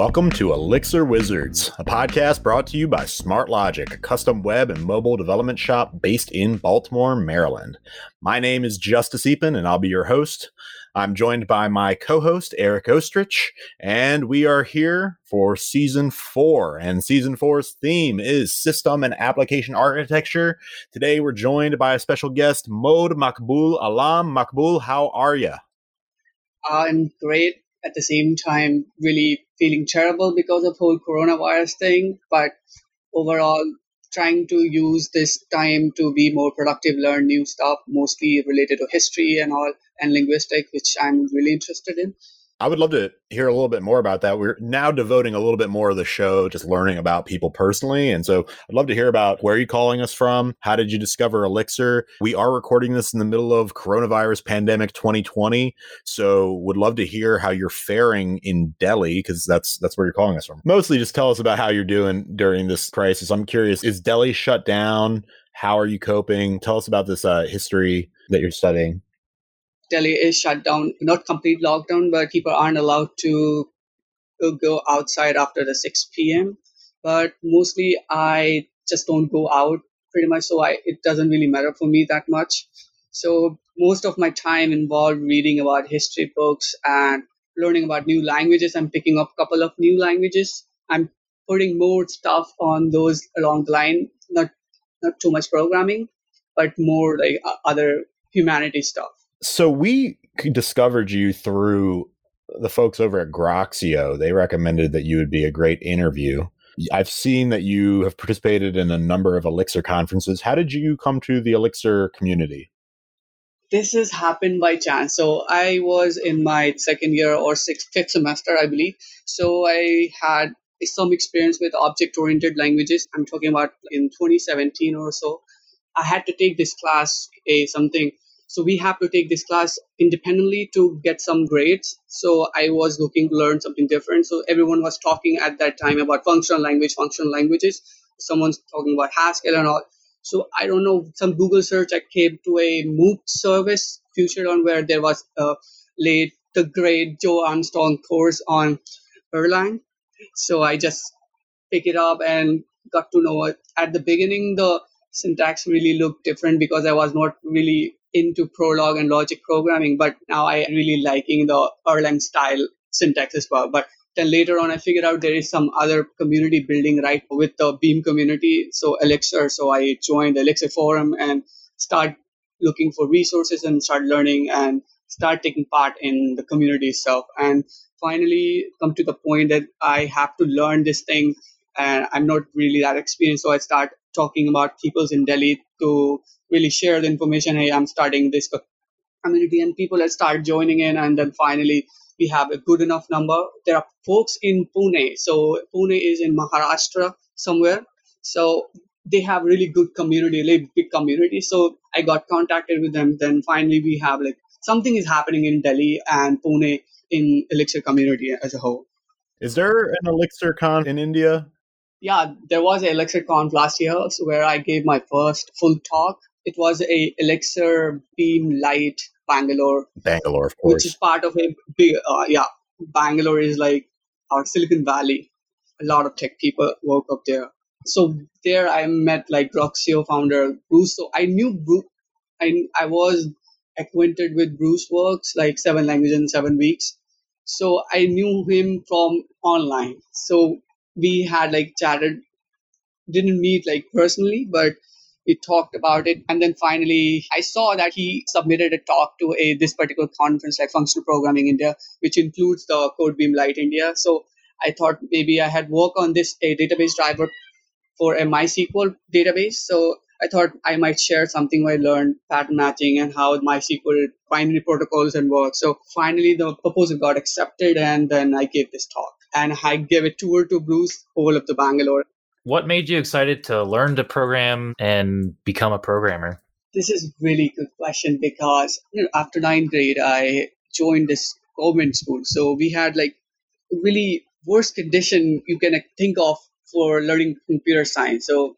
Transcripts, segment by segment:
Welcome to Elixir Wizards, a podcast brought to you by SmartLogic, a custom web and mobile development shop based in Baltimore, Maryland. My name is Justus Eapen, and I'll be your host. I'm joined by my co host, Eric Oestrich, and we are here for season four. And season four's theme is system and application architecture. Today, we're joined by a special guest, Mohd Maqbool Alam. Maqbool, how are you? I'm great at the same time really feeling terrible because of whole coronavirus thing but overall trying to use this time to be more productive learn new stuff mostly related to history and all and linguistics which i'm really interested in I would love to hear a little bit more about that. We're now devoting a little bit more of the show just learning about people personally. And so I'd love to hear about where are you calling us from? How did you discover Elixir? We are recording this in the middle of coronavirus pandemic 2020. So would love to hear how you're faring in Delhi because that's that's where you're calling us from. Mostly just tell us about how you're doing during this crisis. I'm curious, is Delhi shut down? How are you coping? Tell us about this uh, history that you're studying. Delhi is shut down, not complete lockdown, but people aren't allowed to go outside after the 6 p.m. But mostly I just don't go out pretty much, so I, it doesn't really matter for me that much. So most of my time involved reading about history books and learning about new languages. I'm picking up a couple of new languages. I'm putting more stuff on those along the line, not not too much programming, but more like uh, other humanity stuff. So we discovered you through the folks over at Groxio. They recommended that you would be a great interview. I've seen that you have participated in a number of Elixir conferences. How did you come to the Elixir community? This has happened by chance. So I was in my second year or sixth, fifth semester, I believe. So I had some experience with object-oriented languages. I'm talking about in 2017 or so. I had to take this class, a something so we have to take this class independently to get some grades. So I was looking to learn something different. So everyone was talking at that time about functional language, functional languages. Someone's talking about Haskell and all. So I don't know, some Google search, I came to a MOOC service FutureLearn where there was a late the great Joe Armstrong course on Erlang. So I just pick it up and got to know it. At the beginning, the syntax really looked different because I was not really into Prolog and logic programming, but now I really liking the Erlang style syntax as well. But then later on, I figured out there is some other community building right with the Beam community, so Elixir. So I joined the Elixir forum and start looking for resources and start learning and start taking part in the community itself. And finally, come to the point that I have to learn this thing, and I'm not really that experienced. So I start talking about peoples in Delhi to really share the information. Hey, I'm starting this community, and people started joining in, and then finally we have a good enough number. There are folks in Pune, so Pune is in Maharashtra somewhere. So they have really good community, really big community. So I got contacted with them. Then finally we have like something is happening in Delhi and Pune in Elixir community as a whole. Is there an Elixir con in India? Yeah, there was an Elixir Conf last year so where I gave my first full talk. It was a Elixir Beam Light Bangalore. Bangalore, of course. Which is part of a big, uh, yeah, Bangalore is like our Silicon Valley. A lot of tech people work up there. So there I met like Groxio founder Bruce. So I knew Bruce. I, I was acquainted with Bruce Works, like seven languages in seven weeks. So I knew him from online. So we had like chatted, didn't meet like personally, but we talked about it. And then finally, I saw that he submitted a talk to a this particular conference like Functional Programming India, which includes the Code BEAM Lite India. So I thought maybe I had work on this a database driver for a MySQL database. So I thought I might share something I learned pattern matching and how MySQL binary protocols and work. So finally, the proposal got accepted, and then I gave this talk and I gave a tour to Bruce all of the Bangalore. What made you excited to learn to program and become a programmer? This is really good question because you know, after ninth grade, I joined this government school. So we had like really worst condition you can think of for learning computer science. So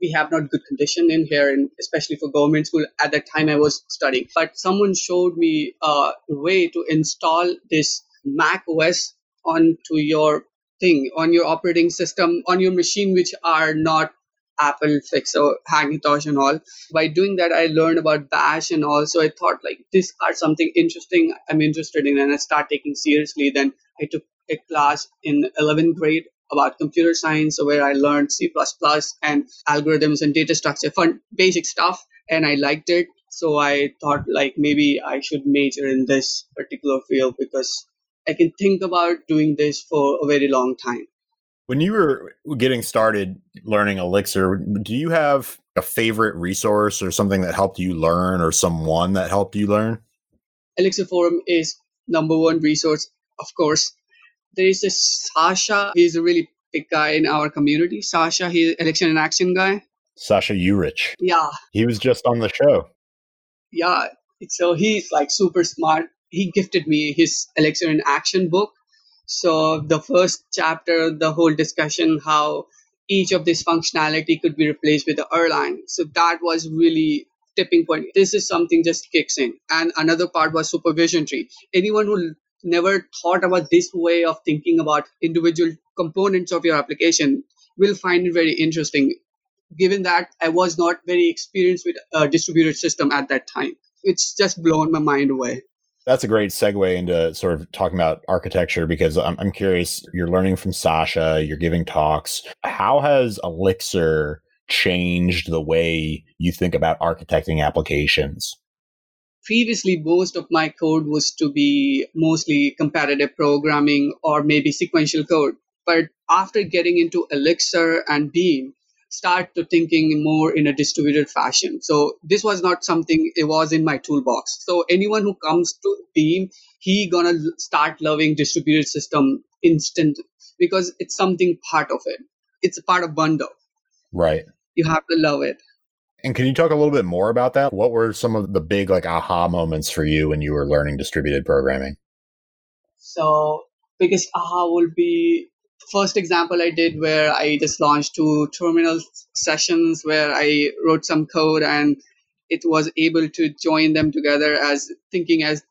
we have not good condition in here, and especially for government school. At that time, I was studying, but someone showed me a way to install this Mac OS onto your thing on your operating system on your machine which are not Apple fix or Hackintosh and all. By doing that, I learned about Bash and also I thought like this are something interesting I'm interested in and I start taking seriously. Then I took a class in 11th grade about computer science where I learned C++ and algorithms and data structure, fun basic stuff. And I liked it. So I thought like maybe I should major in this particular field because I can think about doing this for a very long time. When you were getting started learning Elixir, do you have a favorite resource or something that helped you learn or someone that helped you learn? Elixir Forum is number one resource, of course. There is this Sasha. He's a really big guy in our community. Sasha, he's Elixir in Action guy. Sasa Juric. Yeah. He was just on the show. Yeah. So he's like super smart. He gifted me his Elixir in Action book so the first chapter, the whole discussion how each of this functionality could be replaced with the Erlang. So that was really tipping point. This is something just kicks in. And another part was supervision tree. Anyone who never thought about this way of thinking about individual components of your application will find it very interesting. Given that I was not very experienced with a distributed system at that time, it's just blown my mind away that's a great segue into sort of talking about architecture because I'm, I'm curious. You're learning from Sasha, you're giving talks. How has Elixir changed the way you think about architecting applications? Previously, most of my code was to be mostly comparative programming or maybe sequential code. But after getting into Elixir and Beam, start to thinking more in a distributed fashion. So this was not something it was in my toolbox. So anyone who comes to Beam, he gonna start loving distributed system instant because it's something part of it. It's a part of bundle. Right. You have to love it. And can you talk a little bit more about that? What were some of the big like aha moments for you when you were learning distributed programming? So biggest aha will be first example I did where I just launched two terminal sessions where I wrote some code and it was able to join them together as thinking as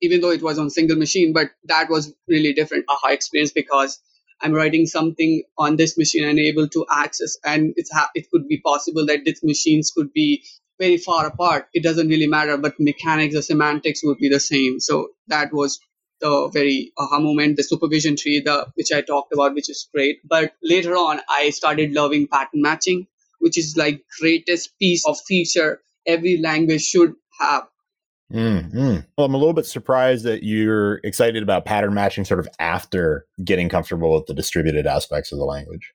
even though it was on single machine, but that was really different aha experience because I'm writing something on this machine and able to access and it's ha- it could be possible that these machines could be very far apart. It doesn't really matter, but mechanics or semantics would be the same. So that was the very aha moment, the supervision tree, the which I talked about, which is great. But later on, I started loving pattern matching, which is like greatest piece of feature every language should have. Mm-hmm. Well, I'm a little bit surprised that you're excited about pattern matching sort of after getting comfortable with the distributed aspects of the language.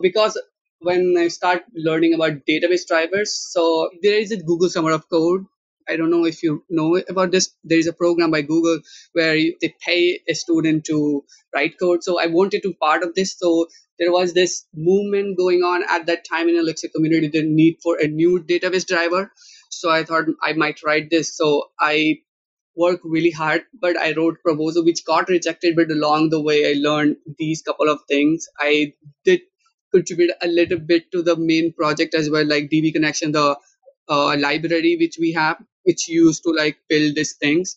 Because when I start learning about database drivers, so there is a Google Summer of Code I don't know if you know about this. There is a program by Google where they pay a student to write code. So I wanted to part of this. So there was this movement going on at that time in Elixir community, the need for a new database driver. So I thought I might write this. So I worked really hard, but I wrote proposal which got rejected. But along the way, I learned these couple of things. I did contribute a little bit to the main project as well, like DB connection, the uh, library which we have which used to like build these things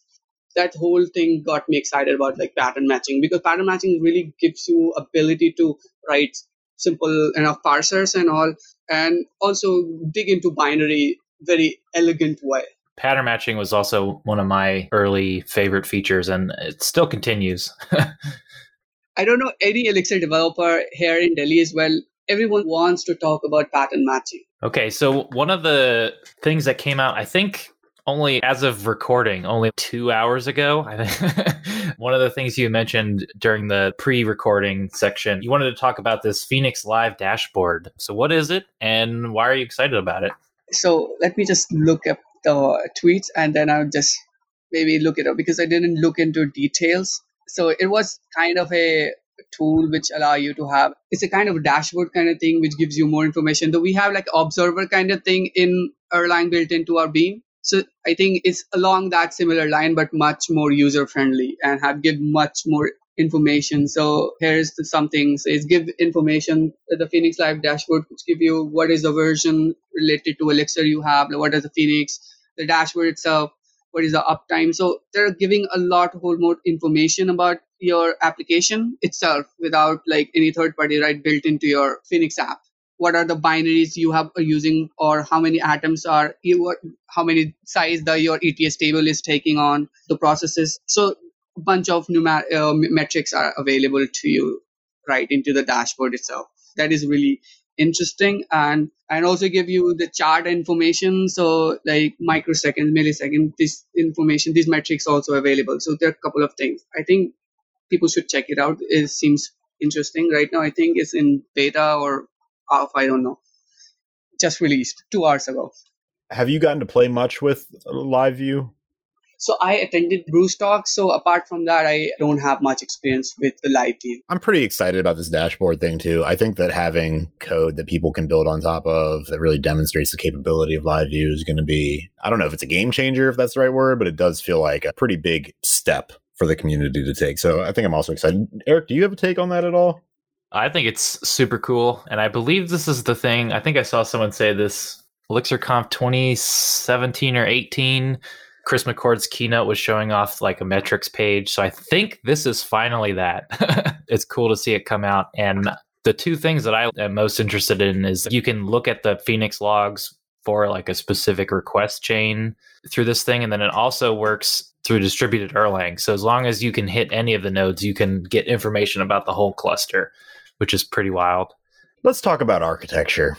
that whole thing got me excited about like pattern matching because pattern matching really gives you ability to write simple enough parsers and all and also dig into binary very elegant way pattern matching was also one of my early favorite features and it still continues i don't know any elixir developer here in delhi as well everyone wants to talk about pattern matching okay so one of the things that came out i think only as of recording, only two hours ago. I think one of the things you mentioned during the pre recording section, you wanted to talk about this Phoenix Live dashboard. So, what is it and why are you excited about it? So, let me just look up the tweets and then I'll just maybe look it up because I didn't look into details. So, it was kind of a tool which allow you to have it's a kind of dashboard kind of thing which gives you more information though we have like observer kind of thing in erlang built into our beam so I think it's along that similar line, but much more user friendly and have give much more information. So here's the, some things is give information the Phoenix Live dashboard, which give you what is the version related to Elixir you have, what is the Phoenix, the dashboard itself, what is the uptime. So they're giving a lot whole more information about your application itself without like any third party right built into your Phoenix app. What are the binaries you have are using, or how many atoms are how many size the your ETS table is taking on the processes. So a bunch of numer- uh, metrics are available to you right into the dashboard itself. That is really interesting and and also give you the chart information. So like microseconds milliseconds this information these metrics also available. So there are a couple of things. I think people should check it out. It seems interesting. Right now i think it's in beta or alpha i don't know. Just released two hours ago. Have you gotten to play much with live view so I attended Bruce talk. So apart from that, I don't have much experience with the live view. I'm pretty excited about this dashboard thing too. I think that having code that people can build on top of that really demonstrates the capability of live view is going to be, I don't know if it's a game changer, if that's the right word, but it does feel like a pretty big step for the community to take. So I think I'm also excited. Eric, do you have a take on that at all? I think it's super cool. And I believe this is the thing. I think I saw someone say this ElixirConf 2017 or 18 Chris McCord's keynote was showing off like a metrics page. So I think this is finally that. it's cool to see it come out. And the two things that I am most interested in is you can look at the Phoenix logs for like a specific request chain through this thing. And then it also works through distributed Erlang. So as long as you can hit any of the nodes, you can get information about the whole cluster, which is pretty wild. Let's talk about architecture.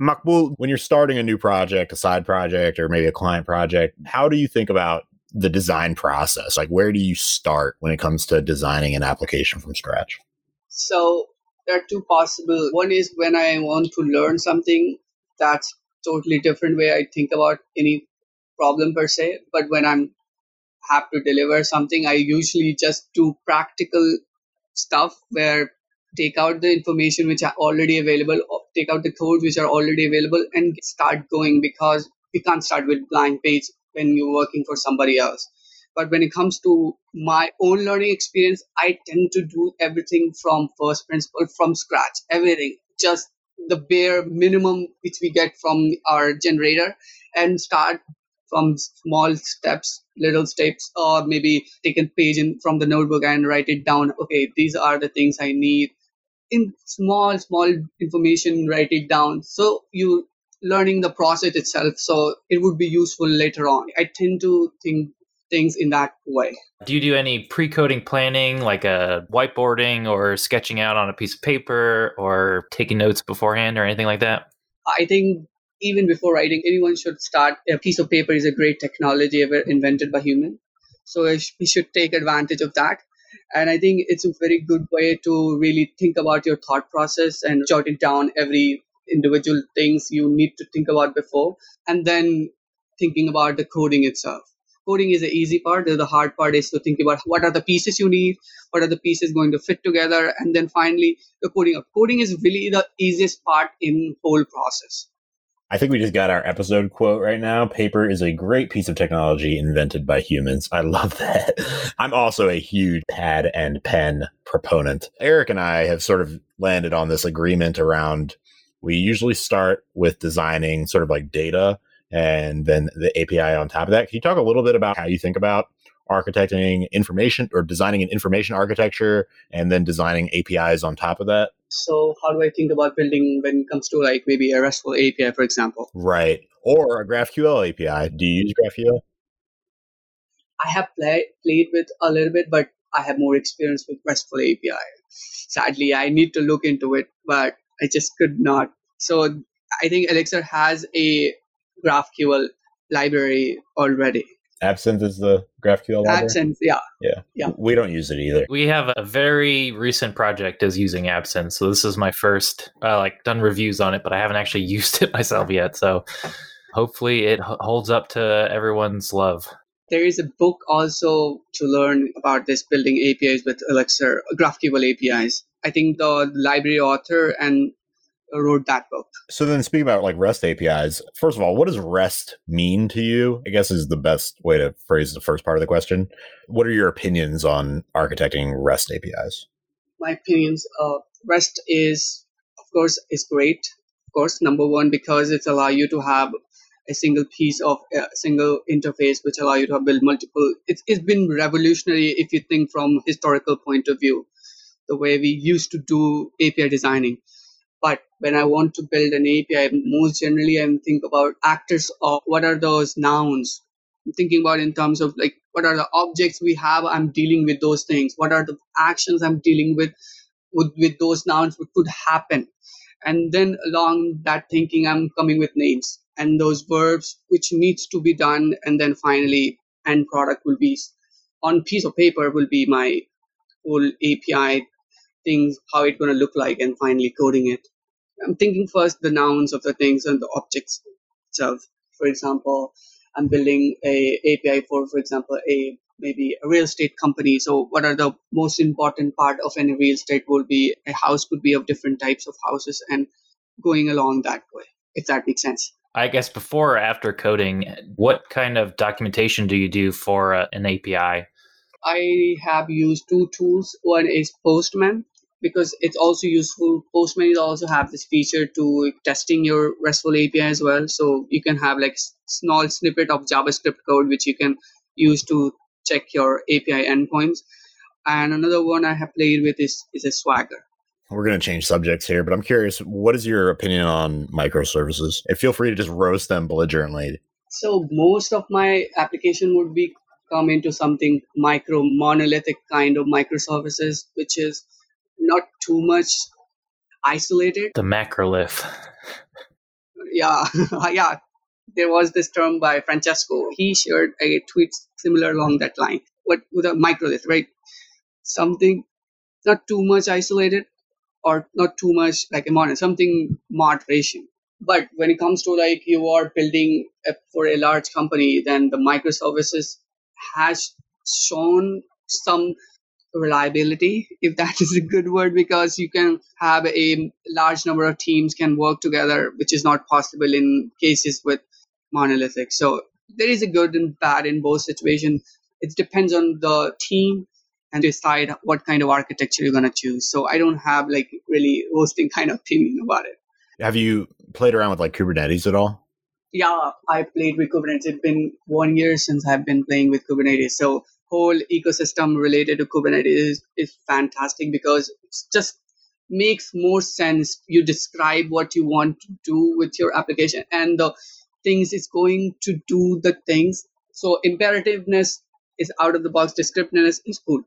Maqbool, when you're starting a new project, a side project, or maybe a client project, how do you think about the design process? Like, where do you start when it comes to designing an application from scratch? So, there are two possible. One is when I want to learn something, that's totally different way I think about any problem per se. But when I'm have to deliver something, I usually just do practical stuff where take out the information which are already available, take out the codes which are already available, and start going because we can't start with blank page when you're working for somebody else. But when it comes to my own learning experience, I tend to do everything from first principle, from scratch, everything, just the bare minimum which we get from our generator and start from small steps, little steps, or maybe take a page in from the notebook and write it down. Okay, these are the things I need in small small information write it down. So you learning the process itself so it would be useful later on. I tend to think things in that way. Do you do any pre-coding planning like a whiteboarding or sketching out on a piece of paper or taking notes beforehand or anything like that? I think even before writing anyone should start a piece of paper is a great technology ever invented by human. So we should take advantage of that and I think it's a very good way to really think about your thought process and jot it down every individual things you need to think about before. And then thinking about the coding itself. Coding is the easy part. The hard part is to think about what are the pieces you need, what are the pieces going to fit together, and then finally the coding up. Coding is really the easiest part in whole process. I think we just got our episode quote right now. Paper is a great piece of technology invented by humans. I love that. I'm also a huge pad and pen proponent. Eric and I have sort of landed on this agreement around we usually start with designing sort of like data and then the API on top of that. Can you talk a little bit about how you think about architecting information or designing an information architecture and then designing APIs on top of that? So how do I think about building when it comes to like maybe a RESTful API, for example? Right. Or a GraphQL API. Do you use GraphQL? I have play, played with a little bit, but I have more experience with RESTful API. Sadly, I need to look into it, but I just could not. So I think Elixir has a GraphQL library already. Absinthe is the GraphQL library? Absinthe, yeah. Yeah. Yeah. We don't use it either. We have a very recent project is using Absinthe. So this is my first, uh, like, done reviews on it, but I haven't actually used it myself yet. So hopefully it holds up to everyone's love. There is a book also to learn about this building APIs with Elixir, GraphQL APIs. I think the library author and wrote that book. So then speaking about like REST APIs, first of all, what does REST mean to you? I guess is the best way to phrase the first part of the question. What are your opinions on architecting REST APIs? My opinions, uh, REST is, of course, is great. Of course, number one, because it's allow you to have a single piece of a single interface which allow you to build multiple it's, it's been revolutionary if you think from historical point of view the way we used to do api designing but when i want to build an api most generally I'm thinking about actors of what are those nouns. I'm thinking about in terms of like what are the objects we have i'm dealing with those things. What are the actions i'm dealing with with, with those nouns what could happen. And then along that thinking i'm coming with names and those verbs which needs to be done and then finally end product will be on piece of paper will be my whole api things how it's going to look like and finally coding it i'm thinking first the nouns of the things and the objects itself for example i'm building a api for for example a maybe a real estate company so what are the most important part of any real estate will be a house could be of different types of houses and going along that way if that makes sense I guess before or after coding, what kind of documentation do you do for uh, an API? I have used two tools. One is Postman because it's also useful. Postman is also have this feature to testing your RESTful API as well. So you can have like small snippet of JavaScript code which you can use to check your API endpoints. And another one I have played with is is a Swagger we're going to change subjects here, but I'm curious, what is your opinion on microservices? And feel free to just roast them belligerently. So most of my application would be come into something micro monolithic kind of microservices, which is not too much isolated. The macrolith. yeah, yeah. There was this term by Francesco. He shared a tweet similar along that line. What with a microlith, right? Something not too much isolated, or not too much like a modern something moderation but when it comes to like you are building a, for a large company then the microservices has shown some reliability if that is a good word because you can have a large number of teams can work together which is not possible in cases with monolithic so there is a good and bad in both situations it depends on the team and decide what kind of architecture you're going to choose. So I don't have like really roasting kind of opinion about it. Have you played around with like Kubernetes at all? Yeah, I played with Kubernetes. It's been one year since I've been playing with Kubernetes. So whole ecosystem related to Kubernetes is, is fantastic because it just makes more sense. You describe what you want to do with your application and the things is going to do the things. So imperativeness is out of the box. Descriptiveness is cool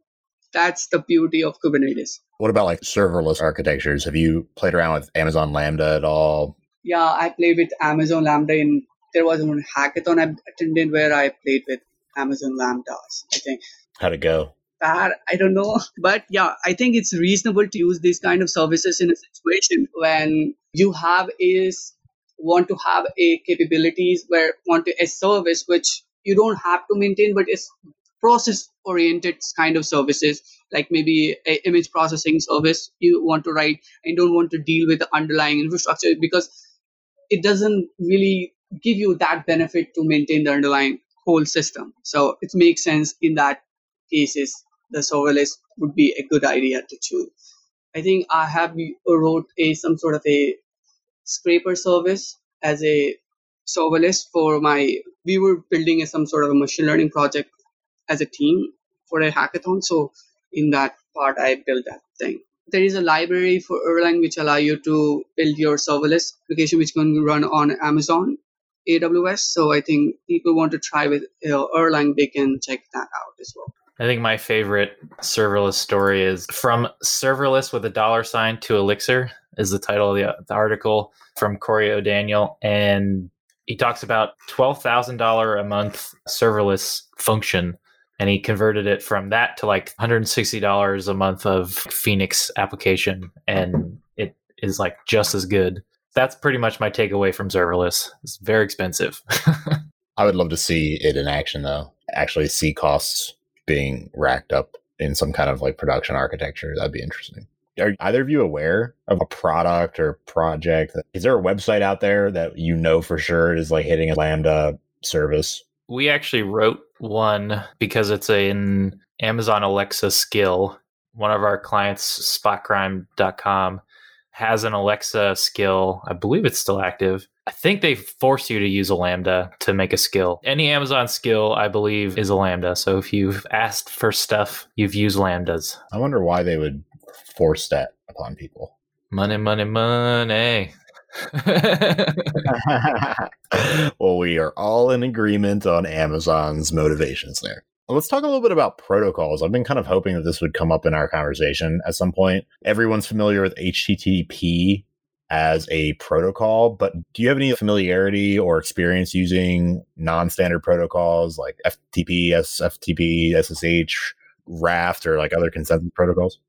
that's the beauty of Kubernetes. What about like serverless architectures? Have you played around with Amazon Lambda at all? Yeah, I played with Amazon Lambda in there was one hackathon I attended where I played with Amazon Lambdas, I think. How'd it go? Bad, I don't know. But yeah, I think it's reasonable to use these kind of services in a situation when you have is want to have a capabilities where want to, a service which you don't have to maintain but it's process oriented kind of services like maybe a image processing service you want to write and don't want to deal with the underlying infrastructure because it doesn't really give you that benefit to maintain the underlying whole system so it makes sense in that cases the serverless would be a good idea to choose i think i have wrote a some sort of a scraper service as a serverless for my we were building a, some sort of a machine learning project as a team for a hackathon. So in that part, I built that thing. There is a library for Erlang which allow you to build your serverless application, which can run on Amazon AWS. So I think people want to try with Erlang, they can check that out as well. I think my favorite serverless story is from serverless with a dollar sign to Elixir is the title of the, the article from Corey O'Daniel. And he talks about $12,000 a month serverless function and he converted it from that to like $160 a month of Phoenix application and it is like just as good. That's pretty much my takeaway from serverless. It's very expensive. I would love to see it in action though. Actually see costs being racked up in some kind of like production architecture. That'd be interesting. Are either of you aware of a product or project? Is there a website out there that you know for sure is like hitting a Lambda service? We actually wrote one because it's an Amazon Alexa skill. One of our clients, spotcrime.com, has an Alexa skill. I believe it's still active. I think they force you to use a Lambda to make a skill. Any Amazon skill, I believe, is a Lambda. So if you've asked for stuff, you've used Lambdas. I wonder why they would force that upon people. Money, money, money. well, we are all in agreement on Amazon's motivations there. Let's talk a little bit about protocols. I've been kind of hoping that this would come up in our conversation at some point. Everyone's familiar with HTTP as a protocol, but do you have any familiarity or experience using non-standard protocols like FTP, SFTP, SSH, Raft, or like other consensus protocols?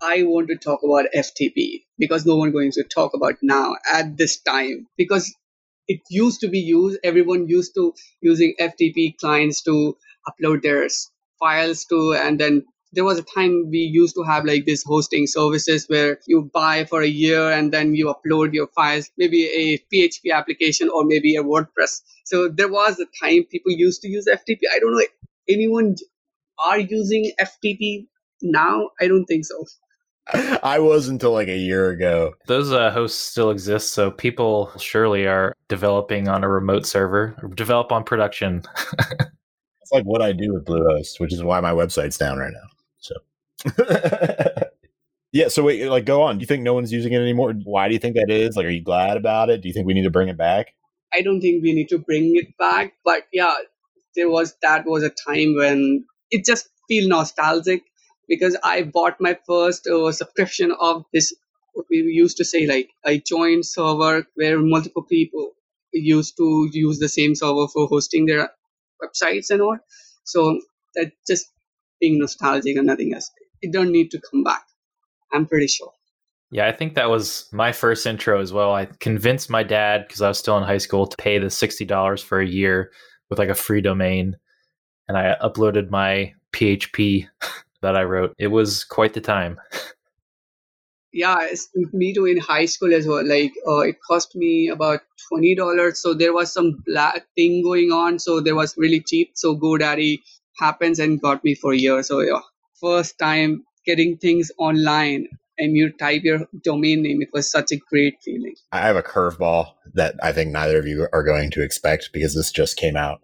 I want to talk about FTP because no one going to talk about now at this time because it used to be used. Everyone used to using FTP clients to upload their files to, and then there was a time we used to have like this hosting services where you buy for a year and then you upload your files, maybe a PHP application or maybe a WordPress. So there was a time people used to use FTP. I don't know anyone are using FTP now. I don't think so. I was until like a year ago. Those uh, hosts still exist, so people surely are developing on a remote server, develop on production. it's like what I do with Bluehost, which is why my website's down right now. So, yeah. So wait, like, go on. Do you think no one's using it anymore? Why do you think that is? Like, are you glad about it? Do you think we need to bring it back? I don't think we need to bring it back, but yeah, there was that was a time when it just feel nostalgic because I bought my first uh, subscription of this. What we used to say, like a joint server where multiple people used to use the same server for hosting their websites and all. So that just being nostalgic and nothing else. It don't need to come back. I'm pretty sure. Yeah, I think that was my first intro as well. I convinced my dad because I was still in high school to pay the sixty dollars for a year with like a free domain, and I uploaded my PHP that I wrote. It was quite the time. yeah, me too in high school as well. Like uh, it cost me about twenty dollars. So there was some black thing going on. So there was really cheap. So GoDaddy happens and got me for a year. So yeah, first time getting things online and you type your domain name. It was such a great feeling. I have a curveball that I think neither of you are going to expect because this just came out.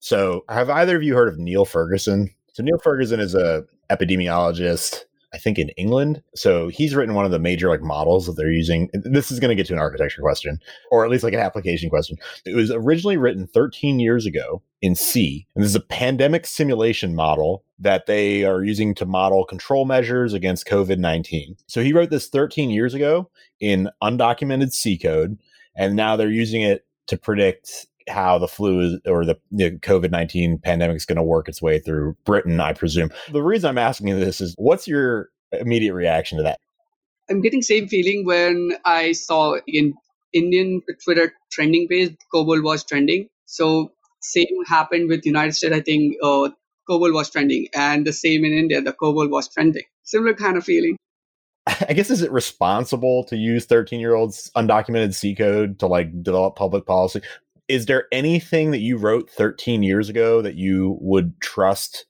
So, have either of you heard of Neil Ferguson? So, Neil Ferguson is a epidemiologist I think in England. So he's written one of the major like models that they're using. This is going to get to an architecture question, or at least like an application question. It was originally written 13 years ago in C, and this is a pandemic simulation model that they are using to model control measures against COVID 19. So he wrote this 13 years ago in undocumented C code, and now they're using it to predict how the flu is, or the you know, COVID 19 pandemic is going to work its way through Britain, I presume. The reason I'm asking you this is what's your immediate reaction to that? I'm getting same feeling when I saw in Indian Twitter trending page, COBOL was trending. So same happened with United States. I think uh, COBOL was trending, and the same in India, the COBOL was trending. Similar kind of feeling. I guess is it responsible to use 13 year olds undocumented C code to like develop public policy? Is there anything that you wrote 13 years ago that you would trust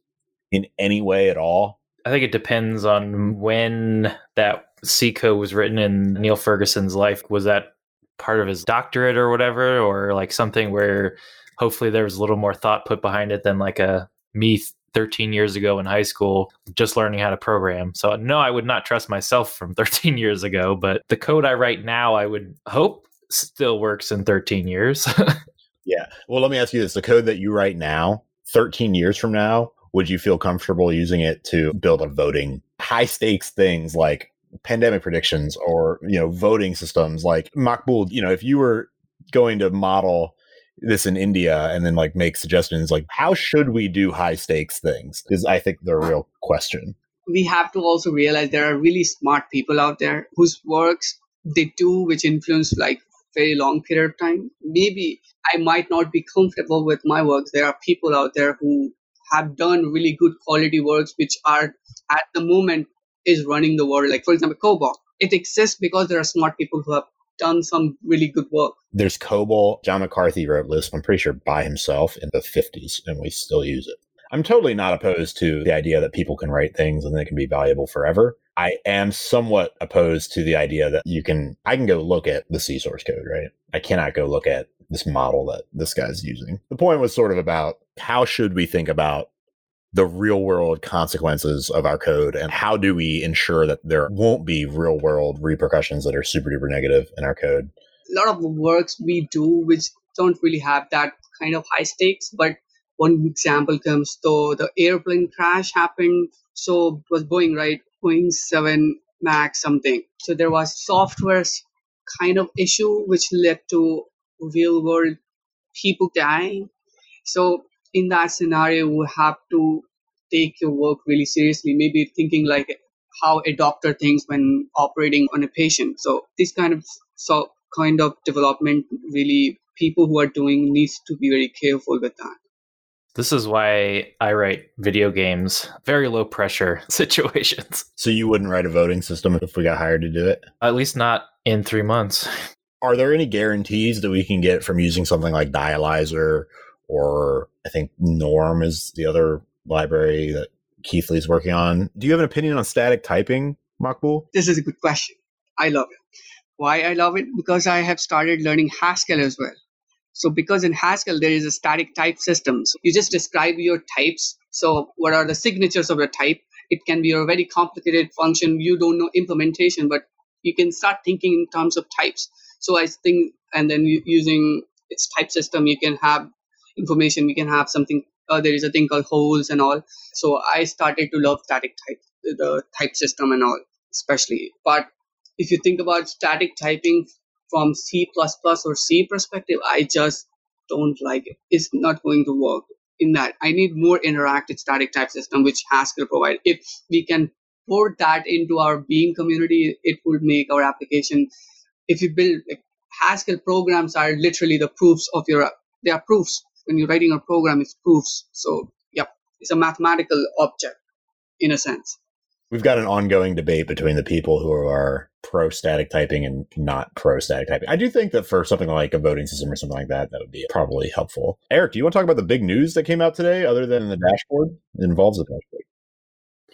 in any way at all? I think it depends on when that C code was written in Neil Ferguson's life. Was that part of his doctorate or whatever, or like something where hopefully there was a little more thought put behind it than like a me 13 years ago in high school just learning how to program. So no, I would not trust myself from 13 years ago, but the code I write now, I would hope still works in 13 years. yeah. Well, let me ask you this. The code that you write now, 13 years from now, would you feel comfortable using it to build a voting high stakes things like pandemic predictions or, you know, voting systems like Maqbool, you know, if you were going to model this in India and then like make suggestions like how should we do high stakes things is I think the real question. We have to also realize there are really smart people out there whose works they do which influence like very long period of time. Maybe I might not be comfortable with my works. There are people out there who have done really good quality works, which are at the moment is running the world. Like for example, COBOL. It exists because there are smart people who have done some really good work. There's COBOL. John McCarthy wrote Lisp, I'm pretty sure by himself in the 50s, and we still use it. I'm totally not opposed to the idea that people can write things and they can be valuable forever. I am somewhat opposed to the idea that you can, I can go look at the C source code, right? I cannot go look at this model that this guy's using. The point was sort of about how should we think about the real world consequences of our code and how do we ensure that there won't be real world repercussions that are super duper negative in our code a lot of works we do which don't really have that kind of high stakes but one example comes though the airplane crash happened so was boeing right boeing 7 max something. So there was software kind of issue which led to real world people dying. So in that scenario we have to take your work really seriously maybe thinking like how a doctor thinks when operating on a patient. So this kind of so kind of development really people who are doing needs to be very careful with that this is why I write video games, very low pressure situations. So you wouldn't write a voting system if we got hired to do it? At least not in three months. Are there any guarantees that we can get from using something like Dialyzer or I think Norm is the other library that Keathley's working on? Do you have an opinion on static typing, Maqbool? This is a good question. I love it. Why I love it? Because I have started learning Haskell as well. So because in Haskell there is a static type system, so you just describe your types. So what are the signatures of the type? It can be a very complicated function. You don't know implementation, but you can start thinking in terms of types. So I think, and then using its type system, you can have information. You can have something. Uh, there is a thing called holes and all. So I started to love static type, the type system and all, especially. But if you think about static typing from C++ or C perspective, I just don't like it. It's not going to work in that. I need more interactive static type system, which Haskell provide. If we can port that into our Beam community, it would make our application. If you build like, Haskell programs are literally the proofs of your. They are proofs. When you're writing a program, it's proofs. So, yep, it's a mathematical object in a sense. We've got an ongoing debate between the people who are pro static typing and not pro static typing. I do think that for something like a voting system or something like that, that would be probably helpful. Eric, do you want to talk about the big news that came out today other than the dashboard? It involves the dashboard.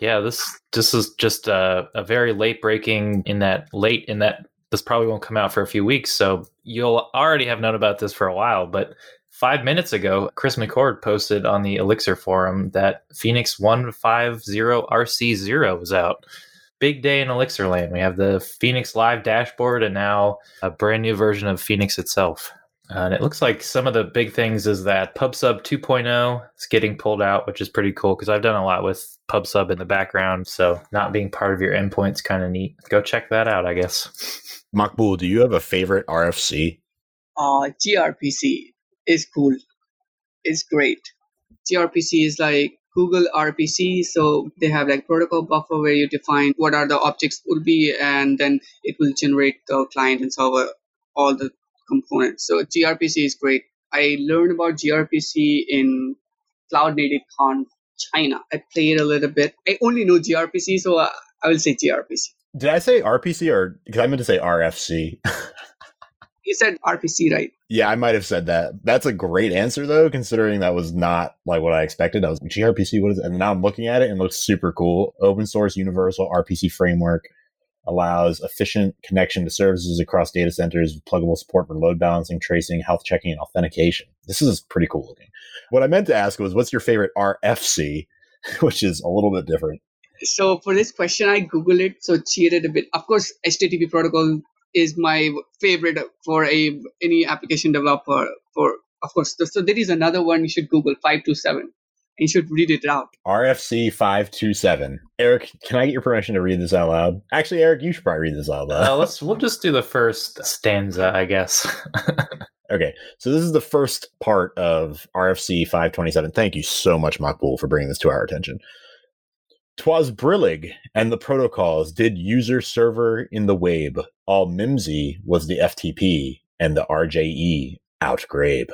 Yeah, this this is just a, a very late breaking in that late in that this probably won't come out for a few weeks. So you'll already have known about this for a while, but five minutes ago, Chris McCord posted on the Elixir forum that Phoenix 150RC0 was out. Big day in Elixir land. We have the Phoenix Live dashboard and now a brand new version of Phoenix itself. Uh, and it looks like some of the big things is that PubSub 2.0 is getting pulled out, which is pretty cool because I've done a lot with PubSub in the background. So not being part of your endpoint's kind of neat. Go check that out, I guess. Maqbool, do you have a favorite RFC? Uh, gRPC is cool. It's great. gRPC is like Google RPC, so they have like protocol buffer where you define what are the objects will be, and then it will generate the client and server all the components. So gRPC is great. I learned about gRPC in Cloud Native Conf China. I played a little bit. I only know gRPC, so I, I will say gRPC. Did I say RPC or because I meant to say RFC? you said RPC, right? Yeah, I might have said that. That's a great answer though, considering that was not like what I expected. I was like, gRPC, what is it? And now I'm looking at it and it looks super cool. Open source universal RPC framework allows efficient connection to services across data centers with pluggable support for load balancing, tracing, health checking, and authentication. This is pretty cool looking. What I meant to ask was, what's your favorite RFC, which is a little bit different. So for this question, I googled it, so cheated a bit. Of course, HTTP protocol is my favorite for a any application developer. For of course, so there is another one you should Google five two seven. You should read it out. RFC five two seven. Eric, can I get your permission to read this out loud? Actually, Eric, you should probably read this out loud. Uh, let's we'll just do the first stanza, I guess. okay, so this is the first part of RFC five twenty seven. Thank you so much, Maqbool, for bringing this to our attention. Twas Brillig and the protocols did user server in the Wabe. All Mimsy was the FTP and the RJE outgrabe.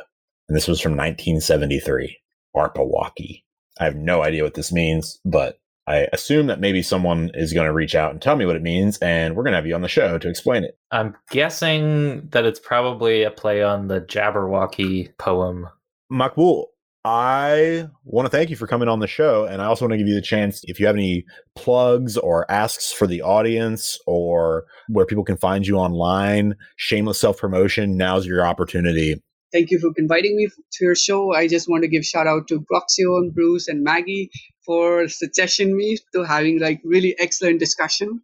And this was from 1973. Arpawocky. I have no idea what this means, but I assume that maybe someone is going to reach out and tell me what it means, and we're going to have you on the show to explain it. I'm guessing that it's probably a play on the Jabberwocky poem. Maqbool, I want to thank you for coming on the show. And I also want to give you the chance if you have any plugs or asks for the audience or where people can find you online, shameless self promotion, now's your opportunity. Thank you for inviting me to your show. I just want to give shout out to Groxio and Bruce and Maggie for suggesting me to having like really excellent discussion.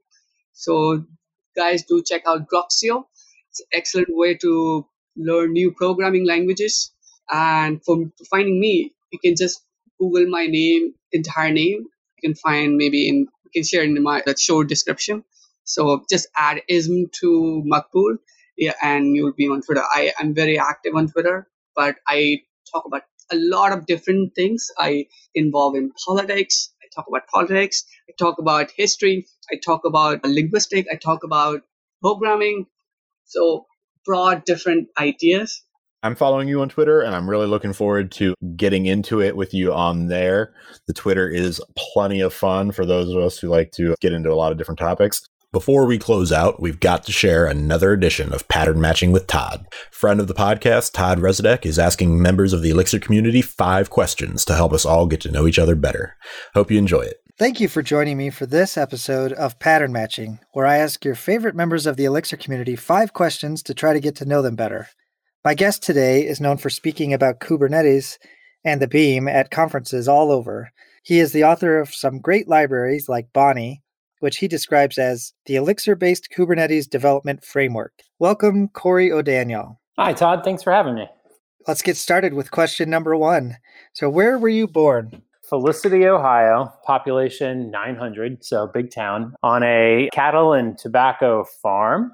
So guys do check out Groxio. It's excellent way to learn new programming languages and for finding me, you can just Google my name, entire name. You can find maybe in, you can share in my that show description. So just add ism to Maqbool, yeah, and you'll be on Twitter. I am very active on Twitter, but I talk about a lot of different things. I involve in politics. I talk about politics. I talk about history. I talk about linguistic. I talk about programming. So broad different ideas I'm following you on Twitter and I'm really looking forward to getting into it with you on there. The Twitter is plenty of fun for those of us who like to get into a lot of different topics. Before we close out, we've got to share another edition of Pattern Matching with Todd. Friend of the podcast, Todd Resudek, is asking members of the Elixir community five questions to help us all get to know each other better. Hope you enjoy it. Thank you for joining me for this episode of Pattern Matching, where I ask your favorite members of the Elixir community five questions to try to get to know them better. My guest today is known for speaking about Kubernetes and the Beam at conferences all over. He is the author of some great libraries like Bonny, which he describes as the Elixir based Kubernetes development framework. Welcome, Corey O'Daniel. Hi, Todd. Thanks for having me. Let's get started with question number one. So, where were you born? Felicity, Ohio, population 900, so big town, on a cattle and tobacco farm.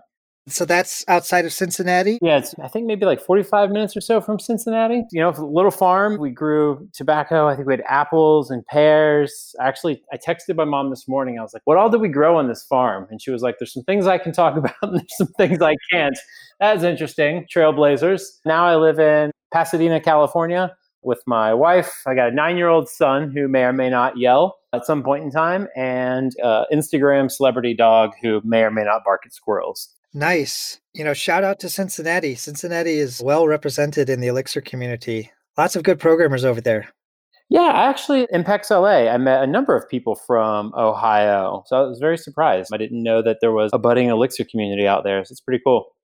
So that's outside of Cincinnati? Yeah, it's I think maybe like 45 minutes or so from Cincinnati. You know, little farm. We grew tobacco. I think we had apples and pears. Actually, I texted my mom this morning. I was like, "What all did we grow on this farm?" And she was like, "There's some things I can talk about and there's some things I can't." That's interesting. Trailblazers. Now I live in Pasadena, California with my wife. I got a 9-year-old son who may or may not yell at some point in time and uh, Instagram celebrity dog who may or may not bark at squirrels. Nice. You know, shout out to Cincinnati. Cincinnati is well represented in the Elixir community. Lots of good programmers over there. Yeah, I actually, in LA, I met a number of people from Ohio. So I was very surprised. I didn't know that there was a budding Elixir community out there. So it's pretty cool.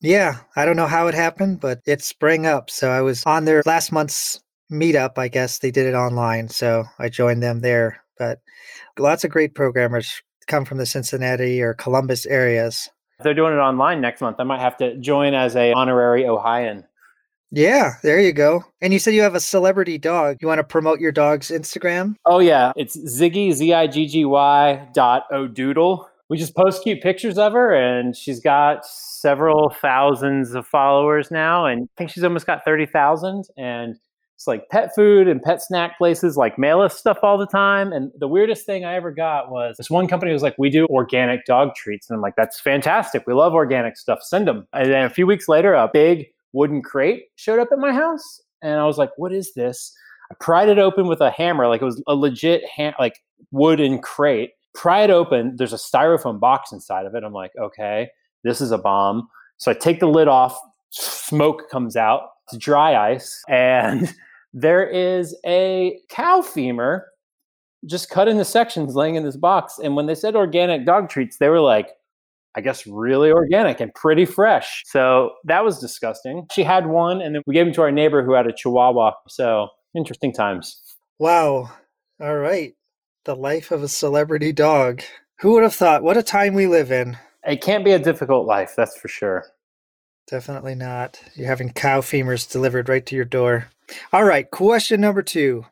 Yeah, I don't know how it happened, but it sprang up. So I was on their last month's meetup. I guess they did it online. So I joined them there. But lots of great programmers come from the Cincinnati or Columbus areas. If they're doing it online next month, I might have to join as a honorary Ohioan. Yeah, there you go. And you said you have a celebrity dog. You want to promote your dog's Instagram? Oh yeah, it's Ziggy Z I G G Y dot O'Doodle. We just post cute pictures of her, and she's got several thousands of followers now, and I think she's almost got thirty thousand. And it's like pet food and pet snack places like mail us stuff all the time. And the weirdest thing I ever got was this one company was like, we do organic dog treats. And I'm like, that's fantastic. We love organic stuff. Send them. And then a few weeks later, a big wooden crate showed up at my house. And I was like, what is this? I pried it open with a hammer, like it was a legit hand, like wooden crate. Pry it open. There's a styrofoam box inside of it. I'm like, okay, this is a bomb. So I take the lid off. Smoke comes out. It's dry ice, and there is a cow femur just cut into sections laying in this box. And when they said organic dog treats, they were like, I guess really organic and pretty fresh. So that was disgusting. She had one, and then we gave them to our neighbor who had a chihuahua. So interesting times. Wow. All right. The life of a celebrity dog. Who would have thought? What a time we live in. It can't be a difficult life, that's for sure. Definitely not. You're having cow femurs delivered right to your door. All right, question number two.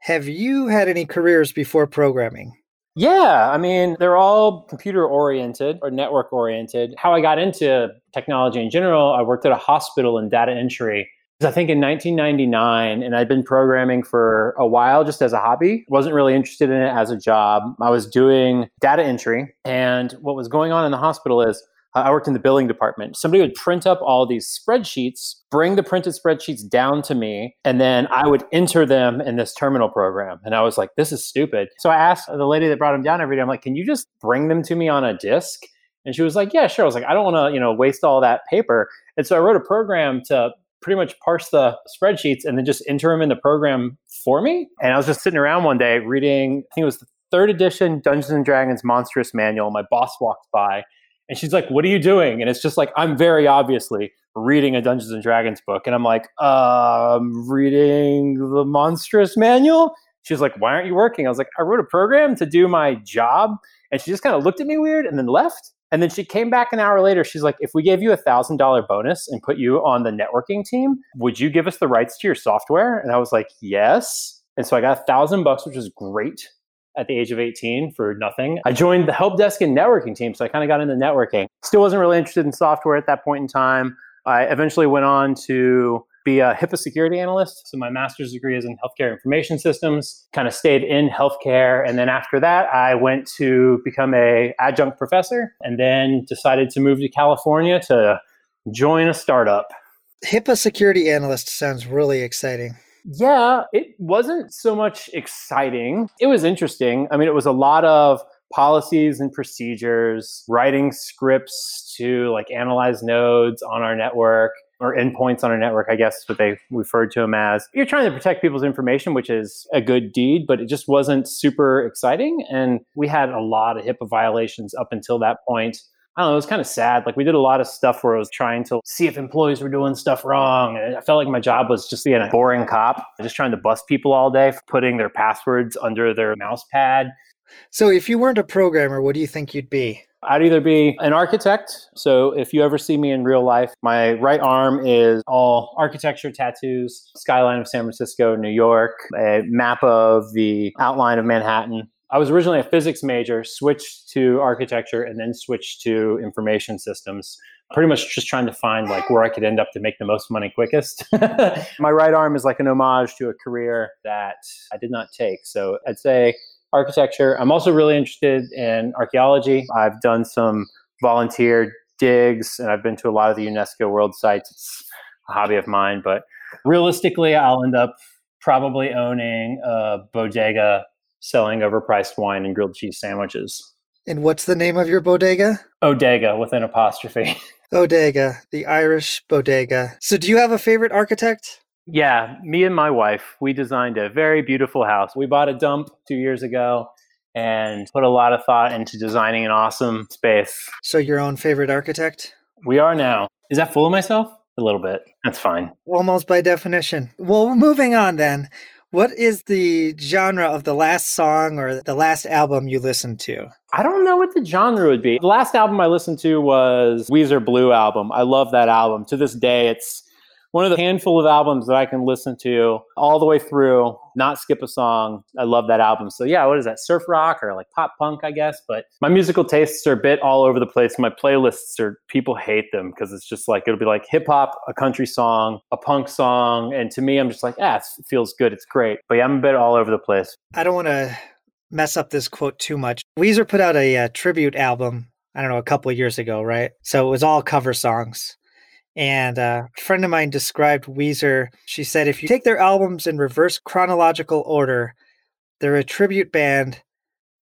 Have you had any careers before programming? Yeah, I mean, they're all computer oriented or network oriented. How I got into technology in general, I worked at a hospital in data entry. I think in 1999, and I'd been programming for a while just as a hobby. Wasn't really interested in it as a job. I was doing data entry, and what was going on in the hospital is I worked in the billing department. Somebody would print up all these spreadsheets, bring the printed spreadsheets down to me, and then I would enter them in this terminal program. And I was like, this is stupid. So I asked the lady that brought them down every day, I'm like, can you just bring them to me on a disk? And she was like, yeah, sure. I was like, I don't want to, you know, waste all that paper. And so I wrote a program to pretty much parse the spreadsheets and then just enter them in the program for me. And I was just sitting around one day reading, I think it was the third edition Dungeons and Dragons Monstrous Manual. My boss walked by and she's like, What are you doing? And it's just like, I'm very obviously reading a Dungeons and Dragons book. And I'm like, um, reading the Monstrous Manual? She's like, Why aren't you working? I was like, I wrote a program to do my job. And she just kind of looked at me weird and then left. And then she came back an hour later. She's like, if we gave you a thousand dollar bonus and put you on the networking team, would you give us the rights to your software? And I was like, yes. And so I got a thousand bucks, which was great at the age of 18 for nothing. I joined the help desk and networking team. So I kind of got into networking. Still wasn't really interested in software at that point in time. I eventually went on to be a HIPAA security analyst. So my master's degree is in healthcare information systems. Kind of stayed in healthcare, and then after that, I went to become a adjunct professor, and then decided to move to California to join a startup. HIPAA security analyst sounds really exciting. Yeah, it wasn't so much exciting. It was interesting. I mean, it was a lot of policies and procedures, writing scripts to like analyze nodes on our network, or endpoints on our network, I guess is what they referred to them as. You're trying to protect people's information, which is a good deed, but it just wasn't super exciting. And we had a lot of HIPAA violations up until that point. I don't know, it was kind of sad. Like we did a lot of stuff where I was trying to see if employees were doing stuff wrong. And I felt like my job was just being a boring cop, just trying to bust people all day, for putting their passwords under their mouse pad. So if you weren't a programmer, what do you think you'd be? I'd either be an architect. So if you ever see me in real life, my right arm is all architecture tattoos, skyline of San Francisco, New York, a map of the outline of Manhattan. I was originally a physics major, switched to architecture, and then switched to information systems. Pretty much just trying to find like where I could end up to make the most money quickest. my right arm is like an homage to a career that I did not take. So I'd say architecture. I'm also really interested in archaeology. I've done some volunteer digs and I've been to a lot of the UNESCO world sites. It's a hobby of mine, but realistically, I'll end up probably owning a bodega selling overpriced wine and grilled cheese sandwiches. And what's the name of your bodega? Odega with an apostrophe. Odega, the Irish bodega. So, do you have a favorite architect? Yeah, me and my wife, we designed a very beautiful house. We bought a dump two years ago and put a lot of thought into designing an awesome space. So, your own favorite architect? We are now. Is that full of myself? A little bit. That's fine. Almost by definition. Well, moving on then. What is the genre of the last song or the last album you listened to? I don't know what the genre would be. The last album I listened to was Weezer Blue album. I love that album. To this day, it's one of the handful of albums that I can listen to all the way through, not skip a song. I love that album. So yeah, what is that? Surf rock or like pop punk, I guess. But my musical tastes are a bit all over the place. My playlists are people hate them because it's just like it'll be like hip hop, a country song, a punk song, and to me, I'm just like, ah, it feels good. It's great. But yeah, I'm a bit all over the place. I don't want to mess up this quote too much. Weezer put out a, a uh, tribute album. I don't know, a couple of years ago, right? So it was all cover songs. And uh, a friend of mine described Weezer. She said, if you take their albums in reverse chronological order, they're a tribute band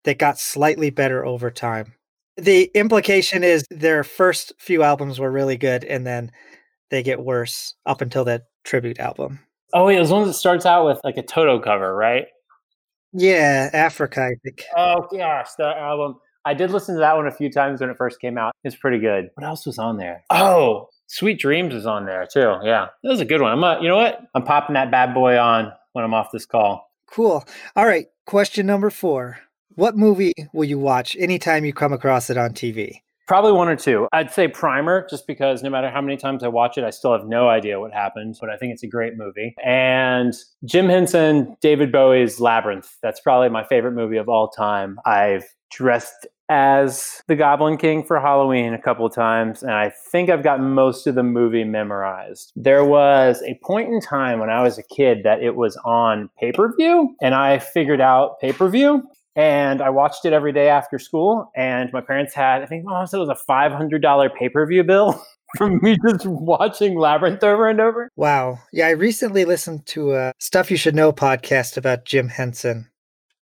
that got slightly better over time. The implication is their first few albums were really good, and then they get worse up until that tribute album. Oh, wait, those ones that starts out with like a Toto cover, right? Yeah, Africa, I think. Oh gosh, that album. I did listen to that one a few times when it first came out. It's pretty good. What else was on there? Oh, Sweet Dreams is on there too. Yeah, that was a good one. I'm, uh, you know what? I'm popping that bad boy on when I'm off this call. Cool. All right. Question number four. What movie will you watch anytime you come across it on TV? Probably one or two. I'd say Primer, just because no matter how many times I watch it, I still have no idea what happens, but I think it's a great movie. And Jim Henson, David Bowie's Labyrinth. That's probably my favorite movie of all time. I've dressed as the Goblin King for Halloween a couple times, and I think I've got most of the movie memorized. There was a point in time when I was a kid that it was on pay per view, and I figured out pay per view. And I watched it every day after school. And my parents had, I think, mom said it was a $500 pay per view bill from me just watching Labyrinth over and over. Wow. Yeah, I recently listened to a Stuff You Should Know podcast about Jim Henson.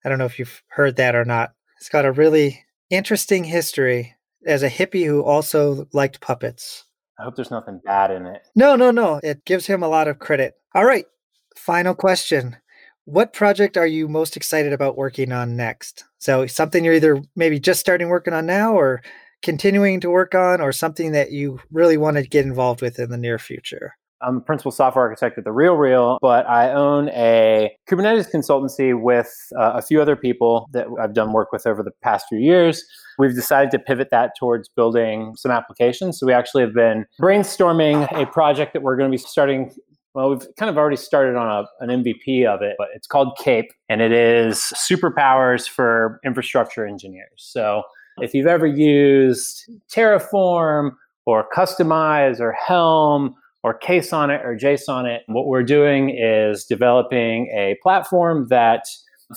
I don't know if you've heard that or not. It's got a really interesting history as a hippie who also liked puppets. I hope there's nothing bad in it. No, no, no. It gives him a lot of credit. All right. Final question. What project are you most excited about working on next? So, something you're either maybe just starting working on now or continuing to work on, or something that you really want to get involved with in the near future? I'm a principal software architect at the Real Real, but I own a Kubernetes consultancy with uh, a few other people that I've done work with over the past few years. We've decided to pivot that towards building some applications. So we actually have been brainstorming a project that we're going to be starting. Well, we've kind of already started on a, an MVP of it, but it's called CAPE, and it is superpowers for infrastructure engineers. So if you've ever used Terraform or Kustomize or Helm, or KSonnet or JSonnet. What we're doing is developing a platform that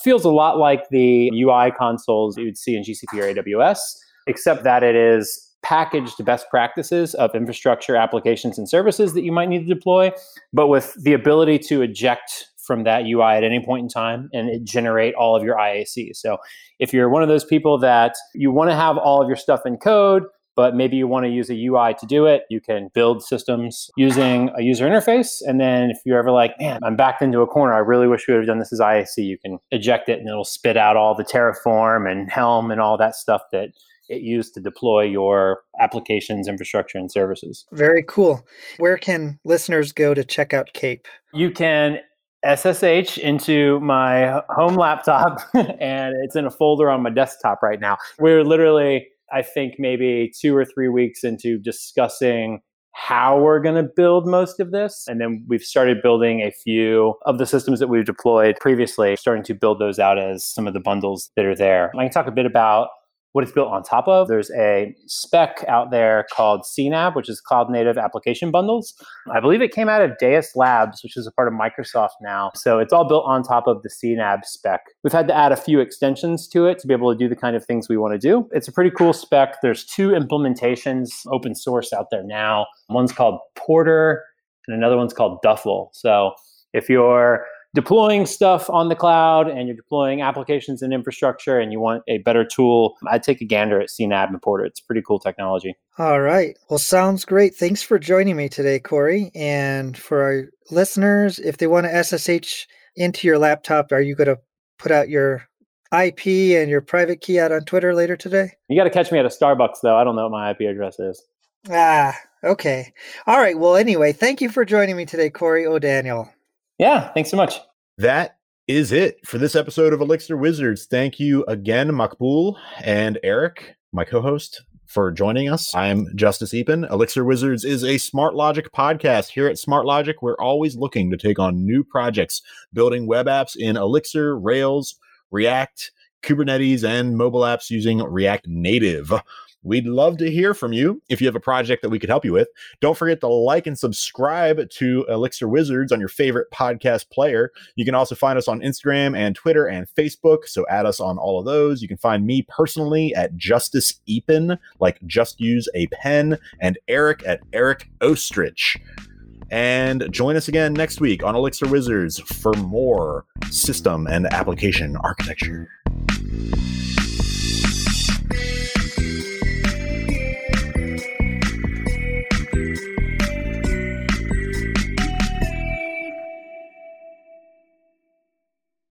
feels a lot like the UI consoles you would see in GCP or AWS, except that it is packaged best practices of infrastructure applications and services that you might need to deploy, but with the ability to eject from that UI at any point in time and generate all of your IAC. So if you're one of those people that you want to have all of your stuff in code, but maybe you want to use a UI to do it. You can build systems using a user interface. And then if you're ever like, man, I'm backed into a corner, I really wish we would have done this as IAC, you can eject it and it'll spit out all the Terraform and Helm and all that stuff that it used to deploy your applications, infrastructure, and services. Very cool. Where can listeners go to check out Cape? You can SSH into my home laptop, and it's in a folder on my desktop right now. We're literally I think maybe two or three weeks into discussing how we're going to build most of this. And then we've started building a few of the systems that we've deployed previously, starting to build those out as some of the bundles that are there. I can talk a bit about what it's built on top of. There's a spec out there called CNAB, which is Cloud Native Application Bundles. I believe it came out of Deis Labs, which is a part of Microsoft now. So it's all built on top of the CNAB spec. We've had to add a few extensions to it to be able to do the kind of things we want to do. It's a pretty cool spec. There's two implementations open source out there now. One's called Porter and another one's called Duffle. So if you're deploying stuff on the cloud and you're deploying applications and infrastructure and you want a better tool, I'd take a gander at CNAB and Porter. It's pretty cool technology. All right. Well, sounds great. Thanks for joining me today, Corey. And for our listeners, if they want to SSH into your laptop, are you going to put out your IP and your private key out on Twitter later today? You got to catch me at a Starbucks, though. I don't know what my IP address is. Ah, okay. All right. Well, anyway, thank you for joining me today, Corey O'Daniel. Yeah, thanks so much. That is it for this episode of Elixir Wizards. Thank you again, Maqbool and Eric, my co host, for joining us. I'm Justus Eapen. Elixir Wizards is a Smart Logic podcast. Here at Smart Logic, we're always looking to take on new projects, building web apps in Elixir, Rails, React, Kubernetes, and mobile apps using React Native. We'd love to hear from you if you have a project that we could help you with. Don't forget to like and subscribe to Elixir Wizards on your favorite podcast player. You can also find us on Instagram and Twitter and Facebook, so add us on all of those. You can find me personally at Justus Eapen, like just use a pen, and Eric at Eric Oestrich. And join us again next week on Elixir Wizards for more system and application architecture.